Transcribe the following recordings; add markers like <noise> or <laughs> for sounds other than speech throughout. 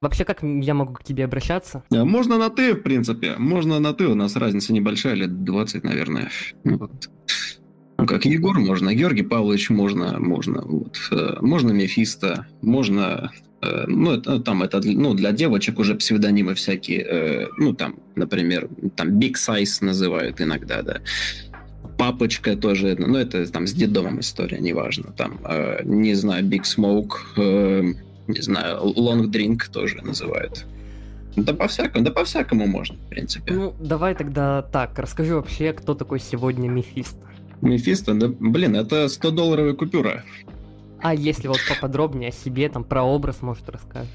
Вообще, как я могу к тебе обращаться? Можно на «ты», в принципе. Можно на «ты», у нас разница небольшая, лет 20, наверное. Вот. Ну, как Егор можно, Георгий Павлович можно, можно. Вот. Э, можно Мефисто, можно Э, ну, это, там это ну, для девочек уже псевдонимы всякие, э, ну, там, например, там Big Size называют иногда, да. Папочка тоже, ну, это там с дедомом история, неважно. Там, не знаю, Big Smoke, не знаю, Long Drink тоже называют. Да по-всякому, да по-всякому можно, в принципе. Ну, давай тогда так, расскажи вообще, кто такой сегодня Мефисто. Мефисто, да, блин, это 100-долларовая купюра. А если вот поподробнее о себе, там, про образ, может, расскажешь?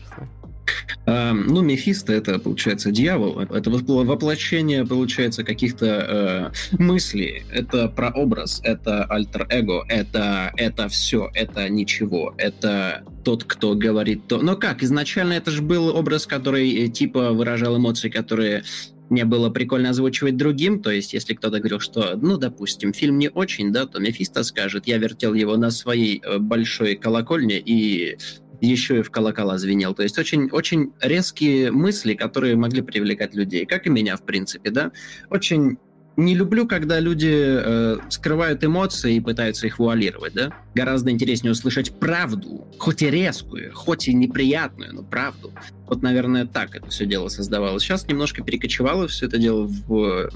Uh, ну, Мефисто это, получается, дьявол. Это воплощение, получается, каких-то uh, мыслей. Это прообраз, это альтер-эго, это, это все, это ничего. Это тот, кто говорит то. Но как? Изначально это же был образ, который, э, типа, выражал эмоции, которые мне было прикольно озвучивать другим, то есть если кто-то говорил, что, ну, допустим, фильм не очень, да, то Мефисто скажет, я вертел его на своей э, большой колокольне и еще и в колокола звенел. То есть очень, очень резкие мысли, которые могли привлекать людей, как и меня, в принципе, да. Очень не люблю, когда люди э, скрывают эмоции и пытаются их вуалировать, да. Гораздо интереснее услышать правду, хоть и резкую, хоть и неприятную, но правду. Вот, наверное, так это все дело создавалось. Сейчас немножко перекочевало все это дело в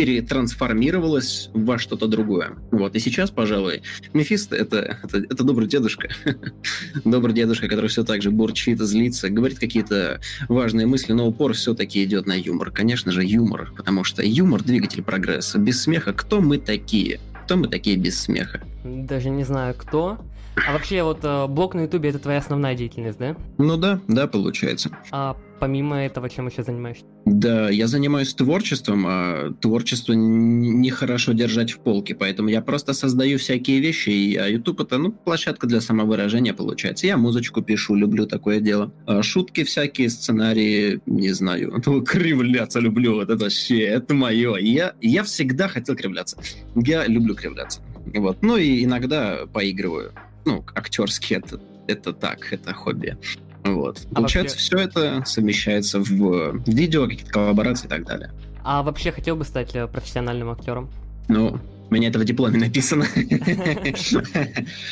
перетрансформировалось во что-то другое. Вот, и сейчас, пожалуй, Мефисто это, это, это добрый дедушка. <laughs> добрый дедушка, который все так же бурчит, злится, говорит какие-то важные мысли, но упор все-таки идет на юмор. Конечно же, юмор, потому что юмор — двигатель прогресса. Без смеха кто мы такие? Кто мы такие без смеха? Даже не знаю, кто. А вообще, вот э, блог на Ютубе это твоя основная деятельность, да? Ну да, да, получается. А помимо этого, чем еще занимаешься? Да, я занимаюсь творчеством, а творчество нехорошо держать в полке, поэтому я просто создаю всякие вещи, и а YouTube это, ну, площадка для самовыражения получается. Я музычку пишу, люблю такое дело. А шутки всякие, сценарии, не знаю, <laughs> ну, кривляться люблю, вот это вообще, это мое. Я, я всегда хотел кривляться. Я люблю кривляться. Вот. Ну и иногда поигрываю ну, актерский это, это так, это хобби. Вот. А Получается, вообще... все это совмещается в видео, какие-то коллаборации и так далее. А вообще хотел бы стать э, профессиональным актером? Ну, у меня это в дипломе написано.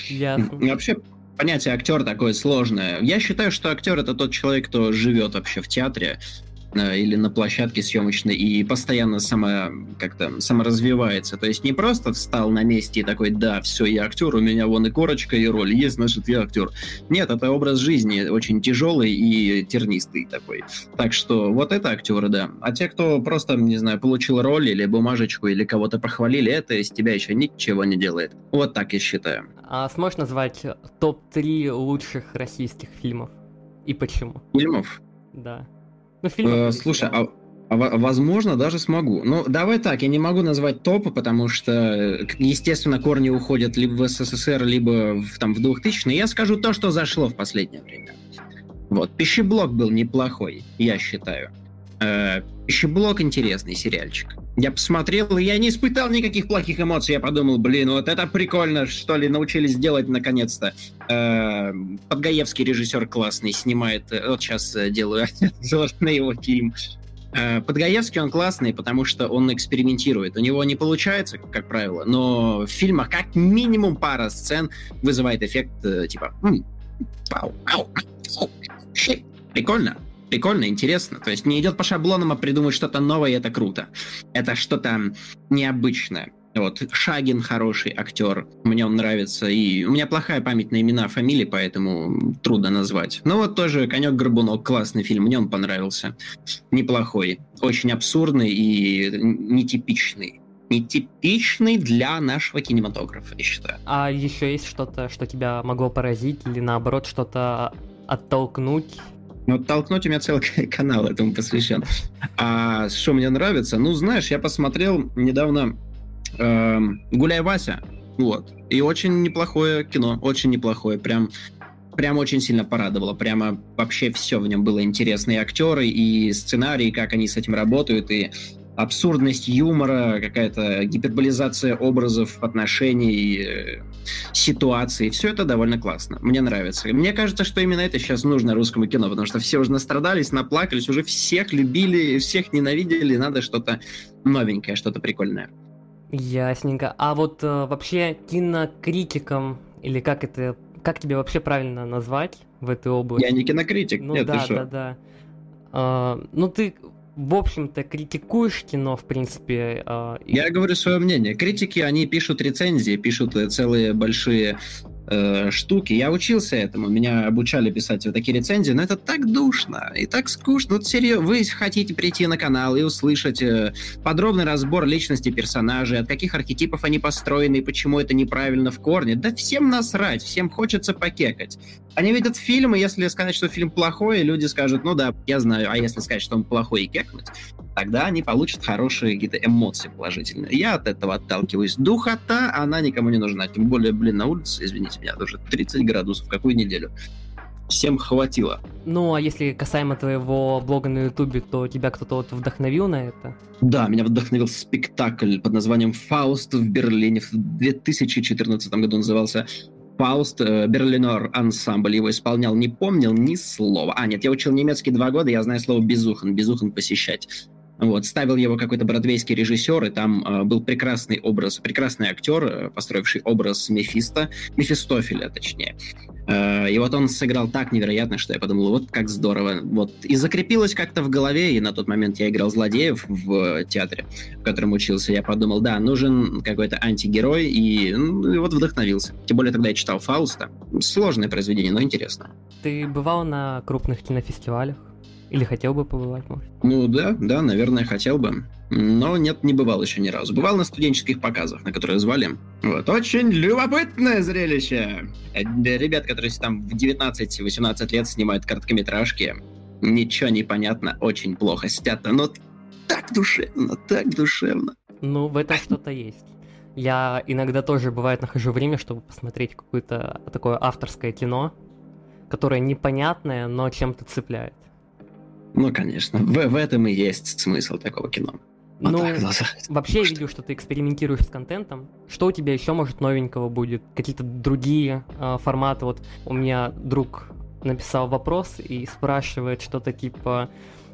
Ясно. Вообще, понятие актер такое сложное. Я считаю, что актер это тот человек, кто живет вообще в театре, Э, или на площадке съемочной и постоянно само, как-то саморазвивается. То есть не просто встал на месте и такой, да, все, я актер, у меня вон и корочка, и роль есть, значит, я актер. Нет, это образ жизни очень тяжелый и тернистый такой. Так что вот это актеры, да. А те, кто просто, не знаю, получил роль или бумажечку, или кого-то похвалили, это из тебя еще ничего не делает. Вот так я считаю. А сможешь назвать топ-3 лучших российских фильмов? И почему? Фильмов? Да. Ну, фильмов, э, слушай, а, а, возможно, даже смогу. Ну, давай так, я не могу назвать топы, потому что, естественно, корни уходят либо в СССР, либо в, там, в 2000 Я скажу то, что зашло в последнее время. Вот, пищеблок был неплохой, я считаю. Э, пищеблок интересный сериальчик. Я посмотрел, и я не испытал никаких плохих эмоций. Я подумал, блин, вот это прикольно, что ли, научились делать наконец-то. Э, Подгаевский режиссер классный, снимает... Э, вот сейчас э, делаю <laughs> на его фильм. Подгаевский он классный, потому что он экспериментирует. У него не получается, как правило, но в фильмах как минимум пара сцен вызывает эффект типа «Пау, ау, ау, прикольно, прикольно, интересно. То есть не идет по шаблонам, а придумать что-то новое, это круто. Это что-то необычное. Вот, Шагин хороший актер, мне он нравится, и у меня плохая память на имена, фамилии, поэтому трудно назвать. Но вот тоже «Конек Горбунок» классный фильм, мне он понравился. Неплохой, очень абсурдный и нетипичный. Нетипичный для нашего кинематографа, я считаю. А еще есть что-то, что тебя могло поразить или наоборот что-то оттолкнуть ну, толкнуть у меня целый <laughs> канал этому посвящен. А что мне нравится? Ну, знаешь, я посмотрел недавно э, «Гуляй, Вася». Вот. И очень неплохое кино, очень неплохое. Прям прям очень сильно порадовало. Прямо вообще все в нем было интересно. И актеры, и сценарий, как они с этим работают, и абсурдность юмора, какая-то гиперболизация образов, отношений, э, ситуаций. Все это довольно классно. Мне нравится. Мне кажется, что именно это сейчас нужно русскому кино, потому что все уже настрадались, наплакались, уже всех любили, всех ненавидели. Надо что-то новенькое, что-то прикольное. Ясненько. А вот э, вообще кинокритикам, или как это, как тебе вообще правильно назвать в этой области? Я не кинокритик, ну, нет, да, ты что? да, да. А, ну ты, в общем-то, критикуешь кино, в принципе. а, и- Я говорю свое мнение. Критики, они пишут рецензии, пишут э, целые большие э, штуки. Я учился этому, меня обучали писать вот такие рецензии, но это так душно и так скучно. Вот серьезно, вы хотите прийти на канал и услышать э, подробный разбор личности персонажей, от каких архетипов они построены и почему это неправильно в корне. Да всем насрать, всем хочется покекать. Они видят фильм, и если сказать, что фильм плохой, люди скажут, ну да, я знаю, а если сказать, что он плохой и кекнуть, тогда они получат хорошие какие-то эмоции положительные. Я от этого отталкиваюсь. Духота, она никому не нужна. Тем более, блин, на улице, извините меня, уже 30 градусов, какую неделю. Всем хватило. Ну, а если касаемо твоего блога на Ютубе, то тебя кто-то вот вдохновил на это? Да, меня вдохновил спектакль под названием «Фауст» в Берлине. В 2014 году назывался Фауст э, Берлинор ансамбль его исполнял, не помнил ни слова. А, нет, я учил немецкий два года, я знаю слово «безухан», «безухан» посещать. Вот, ставил его какой-то бродвейский режиссер, и там э, был прекрасный образ, прекрасный актер, э, построивший образ Мефиста, Мефистофеля, точнее. Э, и вот он сыграл так невероятно, что я подумал, вот как здорово. Вот. И закрепилось как-то в голове, и на тот момент я играл злодеев в театре, в котором учился. Я подумал, да, нужен какой-то антигерой, и, ну, и вот вдохновился. Тем более тогда я читал Фауста. Сложное произведение, но интересно. Ты бывал на крупных кинофестивалях? Или хотел бы побывать, может? Ну да, да, наверное, хотел бы. Но нет, не бывал еще ни разу. Бывал на студенческих показах, на которые звали. Вот, очень любопытное зрелище. Э, Ребят, которые там в 19-18 лет снимают короткометражки, ничего не понятно, очень плохо снято, но так душевно, так душевно. Ну, в этом что-то есть. Я иногда тоже, бывает, нахожу время, чтобы посмотреть какое-то такое авторское кино, которое непонятное, но чем-то цепляет. Ну, конечно, в, в этом и есть смысл такого кино. Вот ну, так, вообще я видел, что ты экспериментируешь с контентом. Что у тебя еще, может, новенького будет? Какие-то другие э, форматы? Вот у меня друг написал вопрос и спрашивает что-то типа,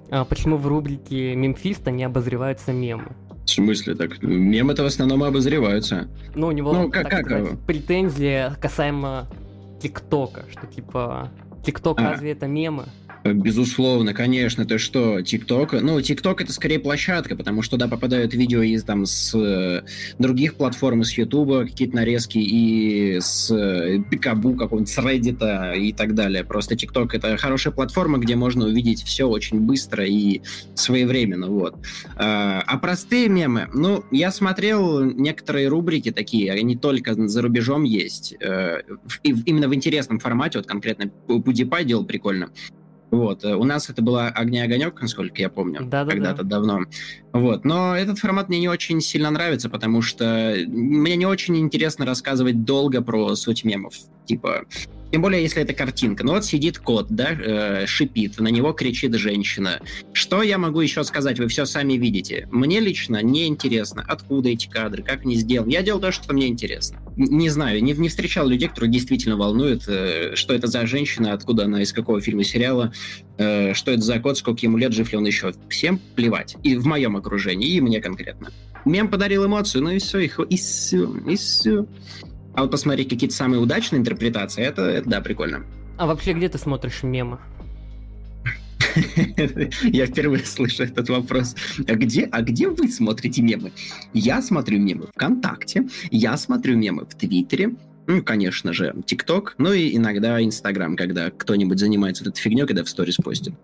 э, почему в рубрике Мемфиста не обозреваются мемы? В смысле так? Мемы-то в основном обозреваются. Ну, у него Ну, как- так как сказать, претензия касаемо ТикТока, что типа ТикТок А. разве это мемы? Безусловно, конечно, ты что, ТикТок? Ну, ТикТок это скорее площадка, потому что туда попадают видео из там с э, других платформ, из Ютуба, какие-то нарезки, и с э, Пикабу, какого-нибудь, с Reddit и так далее. Просто ТикТок это хорошая платформа, где можно увидеть все очень быстро и своевременно, вот. А, а простые мемы, ну, я смотрел некоторые рубрики такие, они только за рубежом есть, э, и именно в интересном формате, вот конкретно PewDiePie делал прикольно. Вот. э, У нас это была «Огня огонек», насколько я помню, Да-да-да. когда-то давно. Вот. Но этот формат мне не очень сильно нравится, потому что мне не очень интересно рассказывать долго про суть мемов. Типа, тем более, если это картинка. Ну вот сидит кот, да, э, шипит, на него кричит женщина. Что я могу еще сказать? Вы все сами видите. Мне лично не интересно, откуда эти кадры, как они сделаны. Я делал то, что мне интересно. Не знаю, не, не встречал людей, которые действительно волнует, э, что это за женщина, откуда она, из какого фильма, сериала, э, что это за кот, сколько ему лет, жив ли он еще. Всем плевать. И в моем окружении, и мне конкретно. Мем подарил эмоцию, ну и все, и все, и все. А вот посмотреть какие-то самые удачные интерпретации, это, это да, прикольно. А вообще, где ты смотришь мемы? <laughs> Я впервые слышу этот вопрос. А где, а где вы смотрите мемы? Я смотрю мемы ВКонтакте, я смотрю мемы в Твиттере, ну, конечно же, ТикТок, ну и иногда Инстаграм, когда кто-нибудь занимается этой фигней, когда в сторис постит.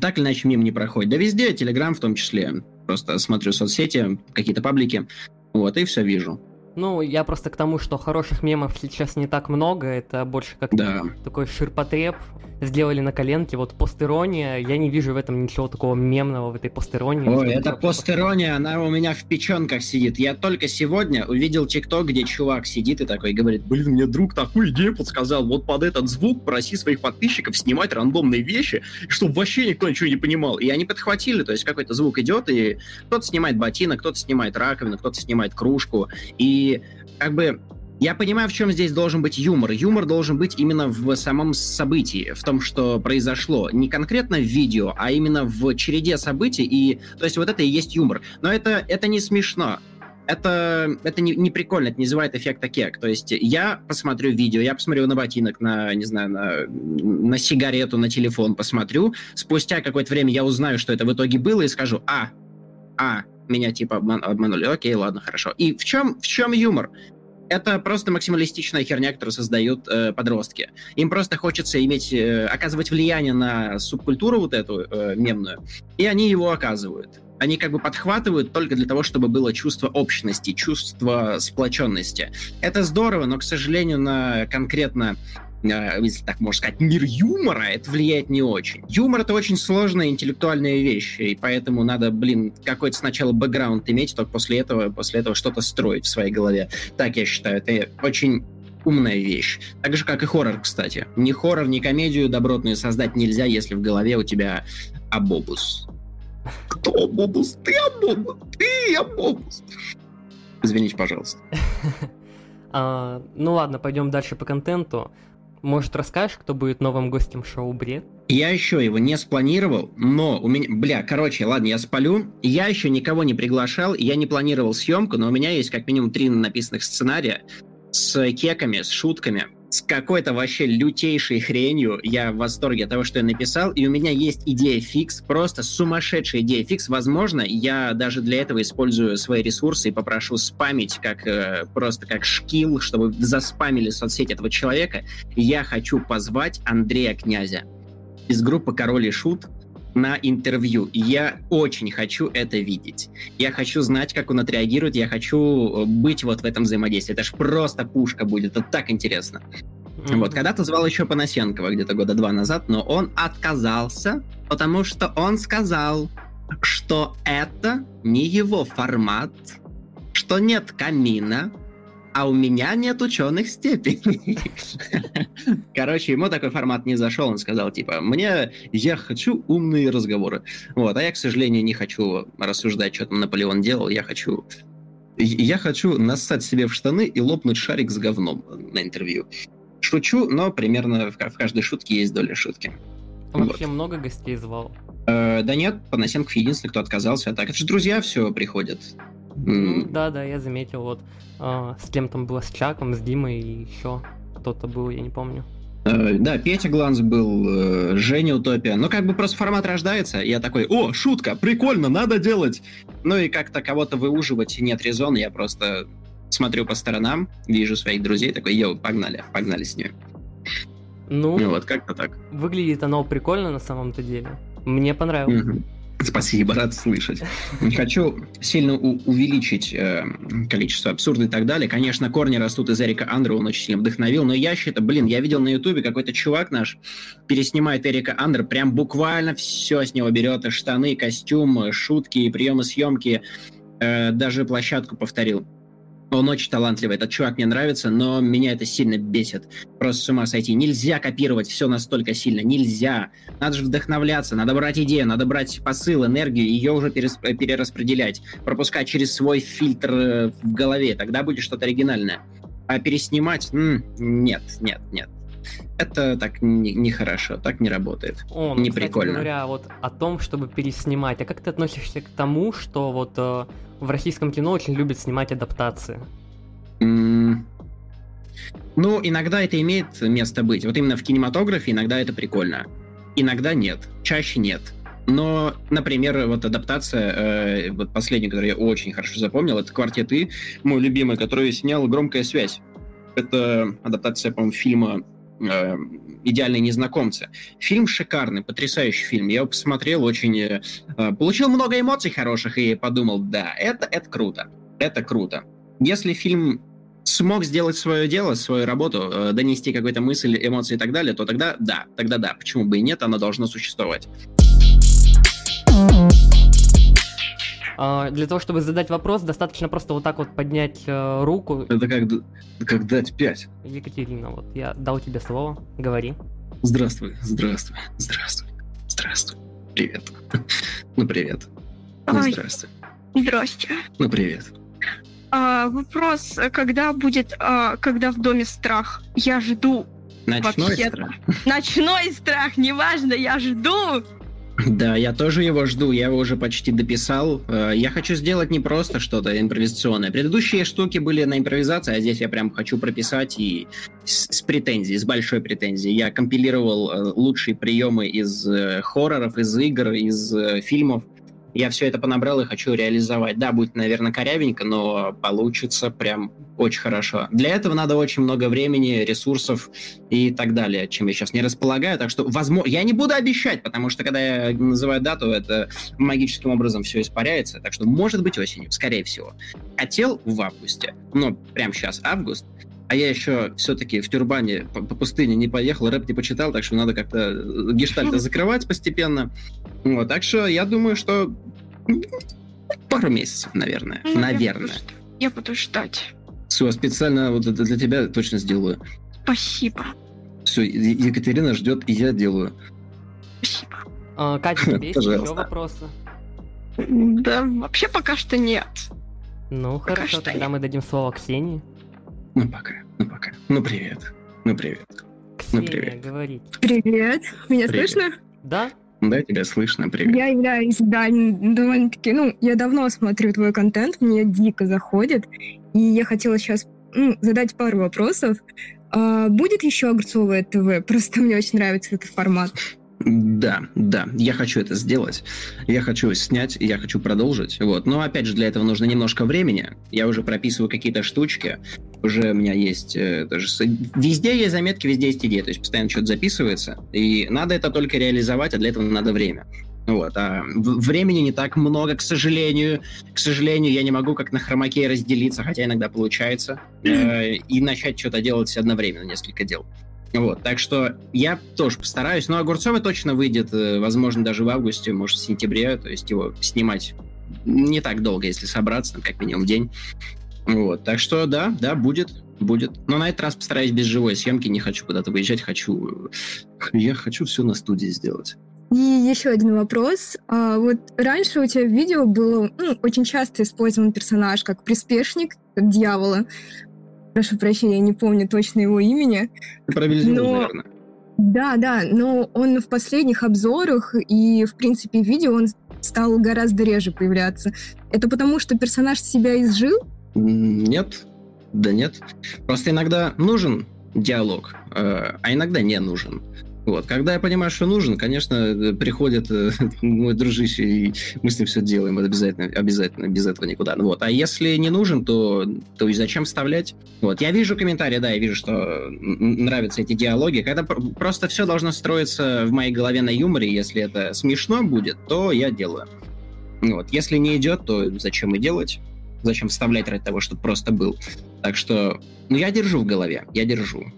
Так или иначе, мимо не проходит. Да везде, Телеграм в том числе. Просто смотрю соцсети, какие-то паблики, вот, и все вижу. Ну, я просто к тому, что хороших мемов сейчас не так много, это больше как Да. такой ширпотреб. Сделали на коленке, вот постерония, я не вижу в этом ничего такого мемного, в этой постеронии. Ой, это постерония, она у меня в печенках сидит. Я только сегодня увидел тикток, где чувак сидит и такой говорит, блин, мне друг такую идею подсказал, вот под этот звук проси своих подписчиков снимать рандомные вещи, чтобы вообще никто ничего не понимал. И они подхватили, то есть какой-то звук идет, и кто-то снимает ботинок, кто-то снимает раковину, кто-то снимает кружку, и как бы я понимаю, в чем здесь должен быть юмор. Юмор должен быть именно в самом событии, в том, что произошло. Не конкретно в видео, а именно в череде событий. И, то есть вот это и есть юмор. Но это, это не смешно. Это, это не, не прикольно, это не называет эффекта кек. То есть я посмотрю видео, я посмотрю на ботинок, на, не знаю, на, на сигарету, на телефон посмотрю. Спустя какое-то время я узнаю, что это в итоге было, и скажу, а, а, меня типа обман- обманули. Окей, ладно, хорошо. И в чем, в чем юмор? Это просто максималистичная херня, которую создают э, подростки. Им просто хочется иметь, э, оказывать влияние на субкультуру вот эту э, мемную, и они его оказывают. Они как бы подхватывают только для того, чтобы было чувство общности, чувство сплоченности. Это здорово, но, к сожалению, на конкретно если так можно сказать, мир юмора, это влияет не очень. Юмор — это очень сложная интеллектуальная вещь, и поэтому надо, блин, какой-то сначала бэкграунд иметь, только после этого, после этого что-то строить в своей голове. Так я считаю, это очень умная вещь. Так же, как и хоррор, кстати. Ни хоррор, ни комедию добротную создать нельзя, если в голове у тебя абобус. Кто абобус? Ты абобус! Ты абобус! Извините, пожалуйста. <laughs> А, ну ладно, пойдем дальше по контенту. Может, расскажешь, кто будет новым гостем шоу «Бред»? Я еще его не спланировал, но у меня... Бля, короче, ладно, я спалю. Я еще никого не приглашал, я не планировал съемку, но у меня есть как минимум три написанных сценария с кеками, с шутками, с какой-то вообще лютейшей хренью. Я в восторге от того, что я написал, и у меня есть идея фикс, просто сумасшедшая идея фикс. Возможно, я даже для этого использую свои ресурсы и попрошу спамить как э, просто как шкил, чтобы заспамили соцсеть этого человека. Я хочу позвать Андрея Князя из группы Король и Шут на интервью. И я очень хочу это видеть. Я хочу знать, как он отреагирует. Я хочу э, быть вот в этом взаимодействии. Это ж просто пушка будет. Это так интересно. Вот, когда-то звал еще Панасенкова где-то года два назад, но он отказался, потому что он сказал, что это не его формат, что нет камина, а у меня нет ученых степеней. <laughs> Короче, ему такой формат не зашел, он сказал, типа, мне, я хочу умные разговоры. Вот, а я, к сожалению, не хочу рассуждать, что там Наполеон делал, я хочу... Я хочу нассать себе в штаны и лопнуть шарик с говном на интервью. Шучу, но примерно в, в каждой шутке есть доля шутки. Он вообще вот. много гостей звал? Э, да нет, Панасенков единственный, кто отказался. А так, это же друзья все приходят. Ну, да, да, я заметил, вот э, с кем там было, с Чаком, с Димой и еще кто-то был, я не помню. Э, да, Петя Гланс был, э, Женя Утопия. Ну, как бы просто формат рождается, я такой, о, шутка, прикольно, надо делать. Ну и как-то кого-то выуживать нет резона, я просто смотрю по сторонам, вижу своих друзей, такой, йоу, погнали, погнали с ними. Ну, ну вот, как-то так. Выглядит оно прикольно на самом-то деле. Мне понравилось. Угу. Спасибо, рад слышать. Не хочу сильно увеличить э, количество абсурда и так далее. Конечно, корни растут из Эрика Андре, он очень сильно вдохновил, но я считаю, блин, я видел на Ютубе какой-то чувак наш переснимает Эрика Андре, прям буквально все с него берет, и штаны, костюм, шутки, приемы съемки, э, даже площадку повторил. Он очень талантливый, этот чувак мне нравится, но меня это сильно бесит. Просто с ума сойти. Нельзя копировать все настолько сильно, нельзя. Надо же вдохновляться, надо брать идею, надо брать посыл, энергию, ее уже перераспределять, пропускать через свой фильтр э, в голове, тогда будет что-то оригинальное. А переснимать? М-м, нет, нет, нет. Это так нехорошо, не так не работает. О, не кстати прикольно. говоря, вот о том, чтобы переснимать, а как ты относишься к тому, что вот э, в российском кино очень любят снимать адаптации? М- ну, иногда это имеет место быть. Вот именно в кинематографе иногда это прикольно. Иногда нет. Чаще нет. Но, например, вот адаптация, э, вот последняя, которую я очень хорошо запомнил, это «Квартет И», мой любимый, который снял «Громкая связь». Это адаптация, по-моему, фильма э, «Идеальные незнакомцы». Фильм шикарный, потрясающий фильм. Я его посмотрел, очень... Э, получил много эмоций хороших и подумал, да, это, это круто. Это круто. если фильм смог сделать свое дело, свою работу, э, донести какую-то мысль, эмоции и так далее, то тогда да, тогда да, почему бы и нет, оно должно существовать. Для того, чтобы задать вопрос, достаточно просто вот так вот поднять э, руку. Это как, как дать пять. Екатерина, вот я дал тебе слово, говори. Здравствуй, здравствуй, здравствуй, здравствуй. Привет. Ну, привет. Ну, здравствуй. Здрасте. Ну, привет. А, вопрос, когда будет, а, когда в доме страх? Я жду. Ночной вообще. страх. Ночной страх, неважно, я жду. <laughs> Да, я тоже его жду, я его уже почти дописал. Э, я хочу сделать не просто что-то импровизационное. Предыдущие штуки были на импровизации, а здесь я прям хочу прописать и с, с претензией, с большой претензией. Я компилировал э, лучшие приемы из э, хорроров, из игр, из фильмов я все это понабрал и хочу реализовать. Да, будет, наверное, корявенько, но получится прям очень хорошо. Для этого надо очень много времени, ресурсов и так далее, чем я сейчас не располагаю. Так что, возможно, я не буду обещать, потому что, когда я называю дату, это магическим образом все испаряется. Так что, может быть, осенью, скорее всего. Хотел в августе, но прям сейчас август, а я еще все-таки в тюрбане по, по пустыне не поехал, рэп не почитал, так что надо как-то э, гештальты <laughs> закрывать постепенно. Вот, так что я думаю, что пару месяцев, наверное. Ну, наверное. Я буду, я буду ждать. Все, специально вот это для тебя точно сделаю. Спасибо. Все, Екатерина ждет, и я делаю. Спасибо. А, Катя, тебе есть еще вопросы? Да, вообще пока что нет. Ну, пока хорошо, тогда нет. мы дадим слово Ксении. Ну пока, ну пока. Ну привет. Ну привет. Ксения, ну привет. говорить. Привет. Меня привет. слышно? Да. Да, тебя слышно, привет. Я являюсь, да, довольно-таки, ну, я давно смотрю твой контент, мне дико заходит, и я хотела сейчас ну, задать пару вопросов. А, будет еще Огурцовое ТВ? Просто мне очень нравится этот формат. Да, да, я хочу это сделать. Я хочу снять, я хочу продолжить. Вот. Но опять же, для этого нужно немножко времени. Я уже прописываю какие-то штучки. Уже у меня есть э, даже... Везде есть заметки, везде есть идеи. То есть постоянно что-то записывается. И надо это только реализовать, а для этого надо время. Вот. А времени не так много, к сожалению. К сожалению, я не могу как на хромаке разделиться, хотя иногда получается, э, и начать что-то делать одновременно, несколько дел. Вот, так что я тоже постараюсь. Но Огурцова точно выйдет, э, возможно, даже в августе, может, в сентябре. То есть его снимать не так долго, если собраться, как минимум день. Вот, так что да, да, будет, будет. Но на этот раз постараюсь без живой съемки, не хочу куда-то выезжать, хочу... Я хочу все на студии сделать. И еще один вопрос. А, вот раньше у тебя в видео был ну, очень часто использован персонаж как приспешник дьявола. Прошу прощения, я не помню точно его имени. Про Вильзевул, но... наверное. Да, да, но он в последних обзорах и, в принципе, видео он стал гораздо реже появляться. Это потому, что персонаж себя изжил? Нет, да нет. Просто иногда нужен диалог, э, а иногда не нужен. Вот. Когда я понимаю, что нужен, конечно, э, приходит э, <laughs> мой дружище, и мы с ним все делаем. Это обязательно, обязательно, без этого никуда. Вот. А если не нужен, то, то и зачем вставлять? Вот. Я вижу комментарии, да, я вижу, что нравятся эти диалоги. Когда просто все должно строиться в моей голове на юморе, если это смешно будет, то я делаю. Вот. Если не идет, то зачем и делать? Зачем вставлять ради того, чтобы просто был? Так что, ну, я держу в голове, я держу.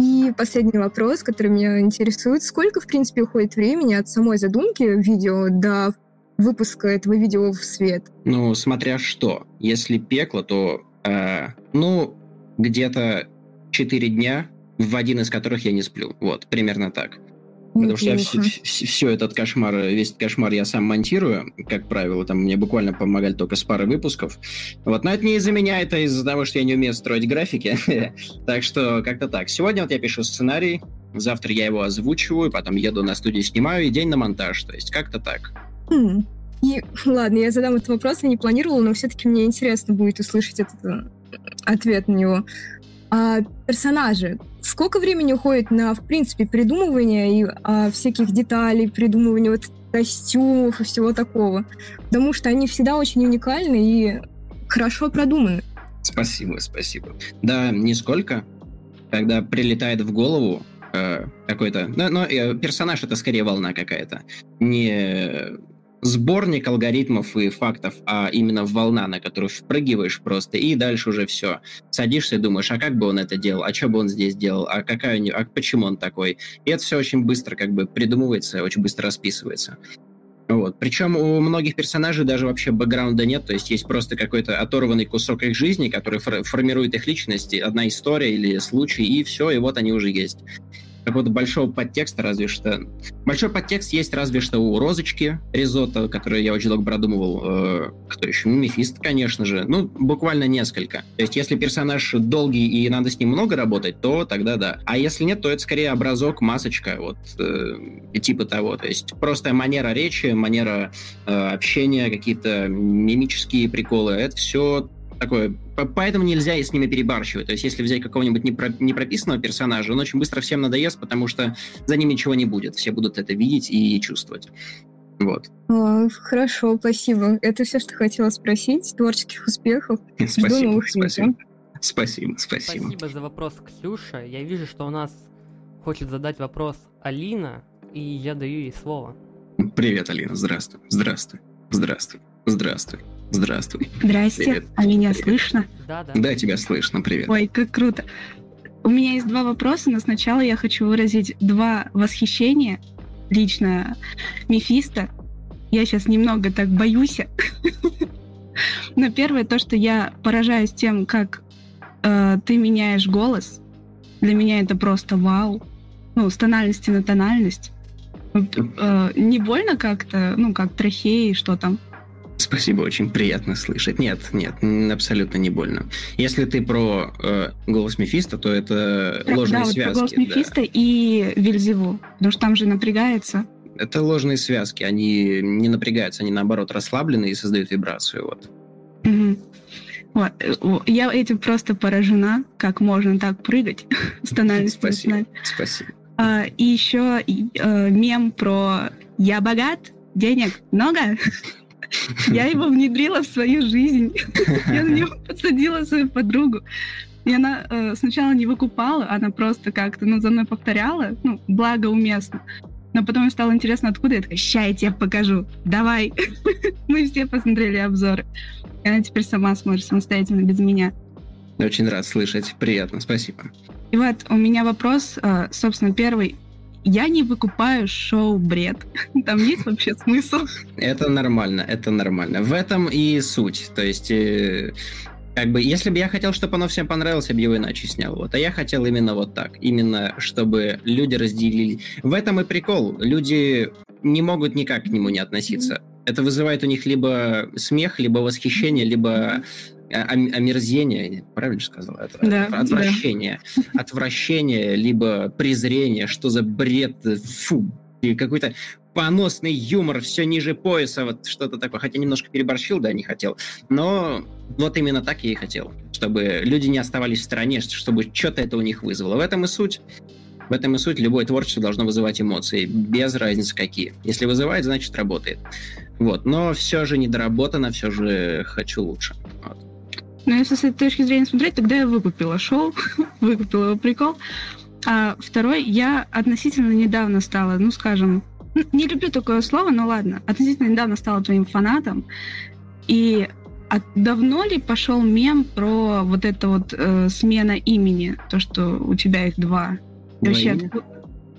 И последний вопрос, который меня интересует. Сколько, в принципе, уходит времени от самой задумки видео до выпуска этого видео в свет? Ну, смотря что. Если пекло, то, э, ну, где-то 4 дня, в один из которых я не сплю. Вот, примерно так. Потому что я все, все этот кошмар, весь этот кошмар я сам монтирую, как правило, там мне буквально помогали только с пары выпусков. Вот, но это не из-за меня, это из-за того, что я не умею строить графики. <laughs> так что как-то так. Сегодня вот я пишу сценарий, завтра я его озвучиваю, потом еду на студию, снимаю, и день на монтаж. То есть как-то так. Хм. И ладно, я задам этот вопрос, я не планировала, но все-таки мне интересно будет услышать этот э, ответ на него. А персонажи. Сколько времени уходит на, в принципе, придумывание и а, всяких деталей, придумывание вот костюмов и всего такого? Потому что они всегда очень уникальны и хорошо продуманы. Спасибо, спасибо. Да, нисколько. Когда прилетает в голову э, какой-то... Но, но э, персонаж это скорее волна какая-то. Не сборник алгоритмов и фактов, а именно волна, на которую впрыгиваешь просто, и дальше уже все. Садишься и думаешь, а как бы он это делал, а что бы он здесь делал, а какая у него, а почему он такой. И это все очень быстро как бы придумывается, очень быстро расписывается. Вот. Причем у многих персонажей даже вообще бэкграунда нет, то есть есть просто какой-то оторванный кусок их жизни, который формирует их личности, одна история или случай, и все, и вот они уже есть какого-то большого подтекста, разве что. Большой подтекст есть разве что у Розочки Ризотто, которую я очень долго продумывал. Э, кто еще? Ну, Мефист, конечно же. Ну, буквально несколько. То есть, если персонаж долгий и надо с ним много работать, то тогда да. А если нет, то это скорее образок, масочка, вот, э, типа того. То есть, просто манера речи, манера э, общения, какие-то мимические приколы. Это все такое. Поэтому нельзя с ними перебарщивать. То есть, если взять какого-нибудь непрописанного персонажа, он очень быстро всем надоест, потому что за ним ничего не будет. Все будут это видеть и чувствовать. Вот. О, хорошо, спасибо. Это все, что хотела спросить. Творческих успехов. Спасибо, Жду новых спасибо. Спасибо, спасибо. Спасибо за вопрос, Ксюша. Я вижу, что у нас хочет задать вопрос Алина, и я даю ей слово. Привет, Алина. Здравствуй. Здравствуй. Здравствуй. Здравствуй. Здравствуй. Здрасте. Привет. А меня Привет. слышно? Да, да. Да, тебя слышно. Привет. Ой, как круто. У меня есть два вопроса, но сначала я хочу выразить два восхищения лично Мефисто. Я сейчас немного так боюсь. <laughs> Но первое то, что я поражаюсь тем, как э, ты меняешь голос. Для меня это просто вау. Ну, с тональности на тональность. Э, не больно как-то, ну, как трахеи, что там? Спасибо, очень приятно слышать. Нет, нет, абсолютно не больно. Если ты про э, голос Мефиста, то это да, ложные да, связки. Вот голос Мефиста да. и Вильзеву, потому что там же напрягается. Это ложные связки, они не напрягаются, они наоборот расслаблены и создают вибрацию. Вот. Угу. Вот. Я этим просто поражена, как можно так прыгать <laughs> с тональностью. Спасибо. Спасибо. А, и еще э, мем про «Я богат, денег много». Я его внедрила в свою жизнь. <laughs> Я на него подсадила свою подругу. И она э, сначала не выкупала, она просто как-то ну, за мной повторяла, ну, благо уместно. Но потом мне стало интересно, откуда я такая, ща я тебе покажу, давай. <laughs> Мы все посмотрели обзоры. И она теперь сама смотрит самостоятельно, без меня. Очень рад слышать, приятно, спасибо. И вот у меня вопрос, э, собственно, первый я не выкупаю шоу бред. <laughs> Там есть вообще смысл? Это нормально, это нормально. В этом и суть. То есть, э, как бы, если бы я хотел, чтобы оно всем понравилось, я бы его иначе снял. Вот. А я хотел именно вот так. Именно, чтобы люди разделили. В этом и прикол. Люди не могут никак к нему не относиться. Это вызывает у них либо смех, либо восхищение, либо омерзение, правильно сказал? Это, да, отвращение. Да. Отвращение, либо презрение, что за бред, фу, и какой-то поносный юмор, все ниже пояса, вот что-то такое. Хотя немножко переборщил, да, не хотел. Но вот именно так я и хотел. Чтобы люди не оставались в стороне, чтобы что-то это у них вызвало. В этом и суть. В этом и суть. Любое творчество должно вызывать эмоции, без разницы какие. Если вызывает, значит работает. Вот. Но все же недоработано, все же хочу лучше. Но если с этой точки зрения смотреть, тогда я выкупила шоу, <laughs> выкупила его прикол. А второй, я относительно недавно стала, ну, скажем, не люблю такое слово, но ладно, относительно недавно стала твоим фанатом. И а давно ли пошел мем про вот это вот э, смена имени, то, что у тебя их два? Вообще,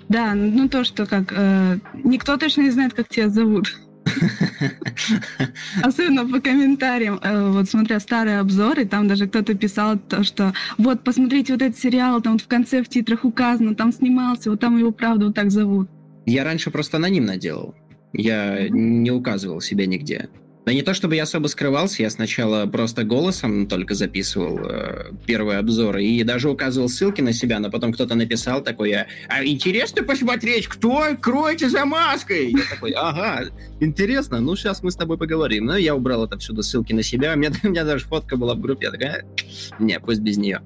да, ну то, что как э, никто точно не знает, как тебя зовут. <laughs> Особенно по комментариям, э, вот смотря старые обзоры, там даже кто-то писал то, что вот, посмотрите вот этот сериал, там вот в конце в титрах указано, там снимался, вот там его правда вот так зовут. Я раньше просто анонимно делал. Я не указывал себя нигде. Да не то чтобы я особо скрывался, я сначала просто голосом только записывал э, первые обзоры и даже указывал ссылки на себя, но потом кто-то написал такой, а интересно посмотреть, кто кроется за маской? Я такой, ага, интересно, ну сейчас мы с тобой поговорим. Ну я убрал это отсюда ссылки на себя, у меня, <laughs> у меня даже фотка была в группе, я такая, не, пусть без нее.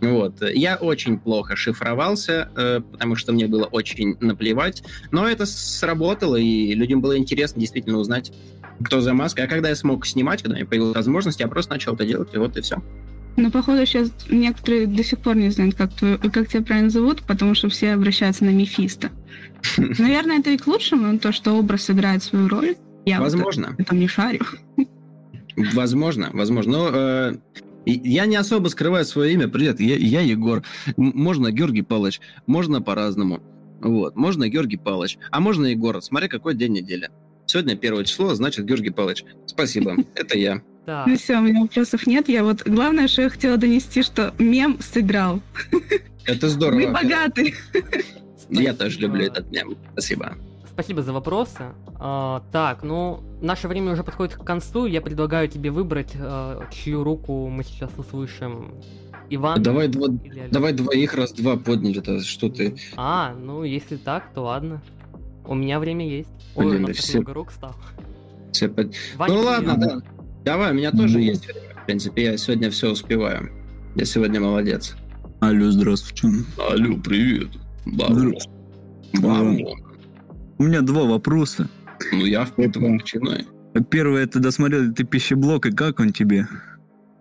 Вот. Я очень плохо шифровался, э, потому что мне было очень наплевать, но это сработало, и людям было интересно действительно узнать, кто за маской. А когда я смог снимать, когда у меня появилась возможность, я просто начал это делать, и вот и все. Ну, походу, сейчас некоторые до сих пор не знают, как, твой, как тебя правильно зовут, потому что все обращаются на Мефисто. <laughs> Наверное, это и к лучшему, то, что образ играет свою роль. Я вот Возможно. там не шарю. Возможно, возможно. Но э, я не особо скрываю свое имя. Привет, я, я Егор. Можно Георгий Палыч, можно по-разному. Вот, можно Георгий Палыч, а можно Егор. Смотри, какой день недели. Сегодня первое число, значит Георгий Палыч. Спасибо, <laughs> это я. Так, Ну все, у меня вопросов нет. Я вот главное, что я хотела донести, что мем сыграл. Это здорово. Мы богаты. Я тоже люблю этот мем. Спасибо. Спасибо за вопросы. А, так, ну, наше время уже подходит к концу. Я предлагаю тебе выбрать, а, чью руку мы сейчас услышим. Иван? Давай, два, давай двоих раз два подняли-то. Что ты? А, ну, если так, то ладно. У меня время есть. Ой, Блин, у нас так все- много рук стало. Все под- Ваня, Ну ладно, да. Давай, у меня тоже есть время. В принципе, я сегодня все успеваю. Я сегодня молодец. Алло, здравствуйте. Алло, привет. Здравствуйте. У меня два вопроса. Ну я в этом начинаю. Первое, ты досмотрел ли ты пищеблок, и как он тебе?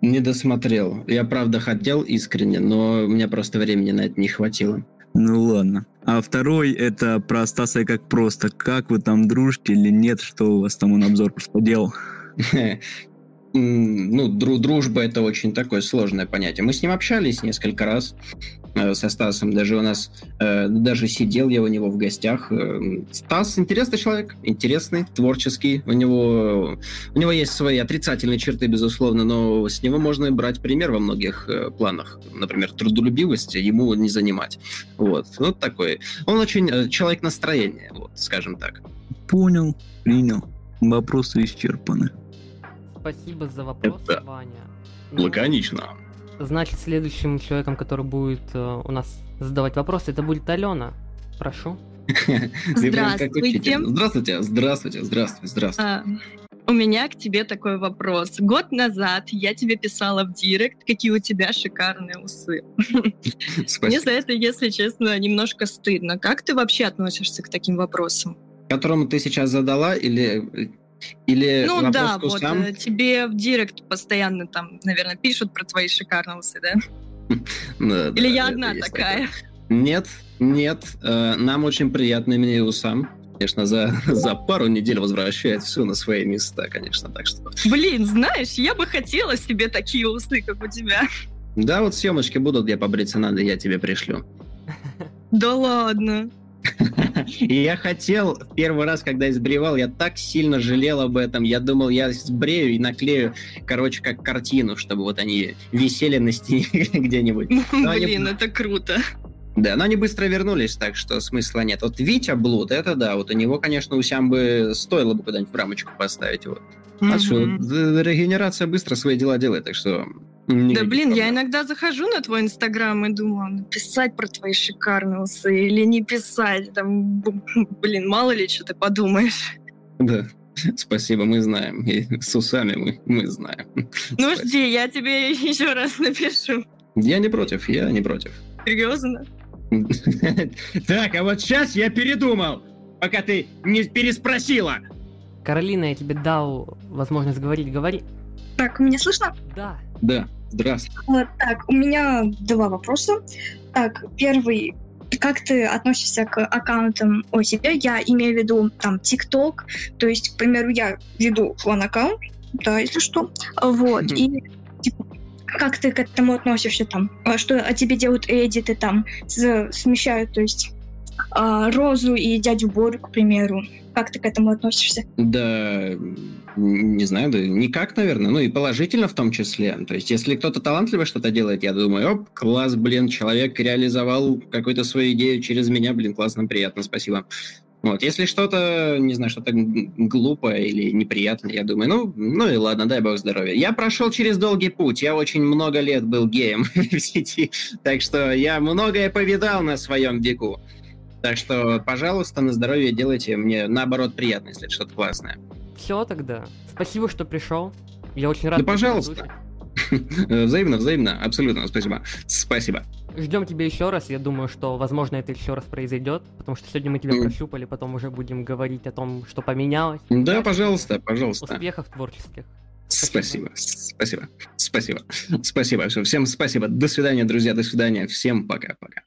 Не досмотрел. Я правда хотел искренне, но у меня просто времени на это не хватило. Ну ладно. А второй, это про Стаса и как просто. Как вы там дружите или нет? Что у вас там он обзор просто делал? <laughs> Ну, дру- дружба это очень такое сложное понятие. Мы с ним общались несколько раз со Стасом. Даже у нас, э, даже сидел я у него в гостях. Э, Стас интересный человек, интересный, творческий. У него, у него есть свои отрицательные черты, безусловно, но с него можно брать пример во многих э, планах. Например, трудолюбивости ему не занимать. Вот, вот такой. Он очень э, человек настроения, вот, скажем так. Понял, принял. Вопросы исчерпаны. Спасибо за вопрос, Это Ваня. Ну, Лаконично. Значит, следующим человеком, который будет э, у нас задавать вопросы, это будет Алена. Прошу. <laughs> Здравствуйте. Здравствуйте, здравствуйте, здравствуйте, здравствуйте. У меня к тебе такой вопрос. Год назад я тебе писала в директ, какие у тебя шикарные усы. <laughs> <laughs> Мне Спасибо. за это, если честно, немножко стыдно. Как ты вообще относишься к таким вопросам? Которому ты сейчас задала или или ну да, вот усам? э, тебе в директ постоянно там, наверное, пишут про твои шикарные усы, да? <laughs> Или я одна такая? Нет, нет. э, Нам очень приятно мне усам. Конечно, за, <laughs> за пару недель возвращает все на свои места, конечно. Так что. Блин, знаешь, я бы хотела себе такие усы, как у тебя. Да, вот съемочки будут, где побриться надо, я тебе пришлю. Да ладно. <laughs> И я хотел, в первый раз, когда избревал, я так сильно жалел об этом. Я думал, я сбрею и наклею, короче, как картину, чтобы вот они висели на стене <laughs> где-нибудь. <laughs> Блин, это круто. Да, но они быстро вернулись, так что смысла нет. Вот Витя Блуд, это да, вот у него, конечно, усям бы стоило бы куда-нибудь в рамочку поставить. Вот. А что, д- регенерация быстро свои дела делает, так что... никаких Да блин, я проблем. иногда захожу на твой инстаграм и думаю, написать про твои шикарные усы или не писать. Там, блин, мало ли что ты подумаешь. Да, <laughs> спасибо, мы знаем. И с усами мы, мы знаем. <laughs> Ну жди, я тебе <laughs> еще раз напишу. Я не против, я не против. Серьезно? Так, а вот сейчас я передумал, пока ты не переспросила. Каролина, я тебе дал возможность говорить. Говори. Так, меня слышно? Да. Да, здравствуй. Вот, так, у меня два вопроса. Так, первый. Как ты относишься к аккаунтам о себе? Я имею в виду там ТикТок. То есть, к примеру, я веду фан-аккаунт, да, если что. Вот. Мгм. И типа, как ты к этому относишься там? А Что о тебе делают эдиты там, смещают, то есть а, Розу и дядю Борю, к примеру. Как ты к этому относишься? Да, не знаю, да никак, наверное. Ну и положительно в том числе. То есть, если кто-то талантливо что-то делает, я думаю, оп, класс, блин, человек реализовал какую-то свою идею через меня, блин, классно, приятно, спасибо. Вот, если что-то, не знаю, что-то глупое или неприятное, я думаю, ну, ну и ладно, дай бог здоровья. Я прошел через долгий путь, я очень много лет был геем <laughs> в сети, так что я многое повидал на своем веку. Так что, пожалуйста, на здоровье делайте мне, наоборот, приятно, если что-то классное. Все тогда. Спасибо, что пришел. Я очень рад. Да, тебя пожалуйста. <laughs> Взаимно, взаимно, абсолютно, спасибо. Спасибо. Ждем тебя еще раз. Я думаю, что, возможно, это еще раз произойдет, потому что сегодня мы тебя Мгм. прощупали, потом уже будем говорить о том, что поменялось. Да, Удачи пожалуйста, пожалуйста. Успехов творческих. Спасибо, спасибо, спасибо, спасибо. Всем спасибо. До свидания, друзья, до свидания. Всем пока-пока.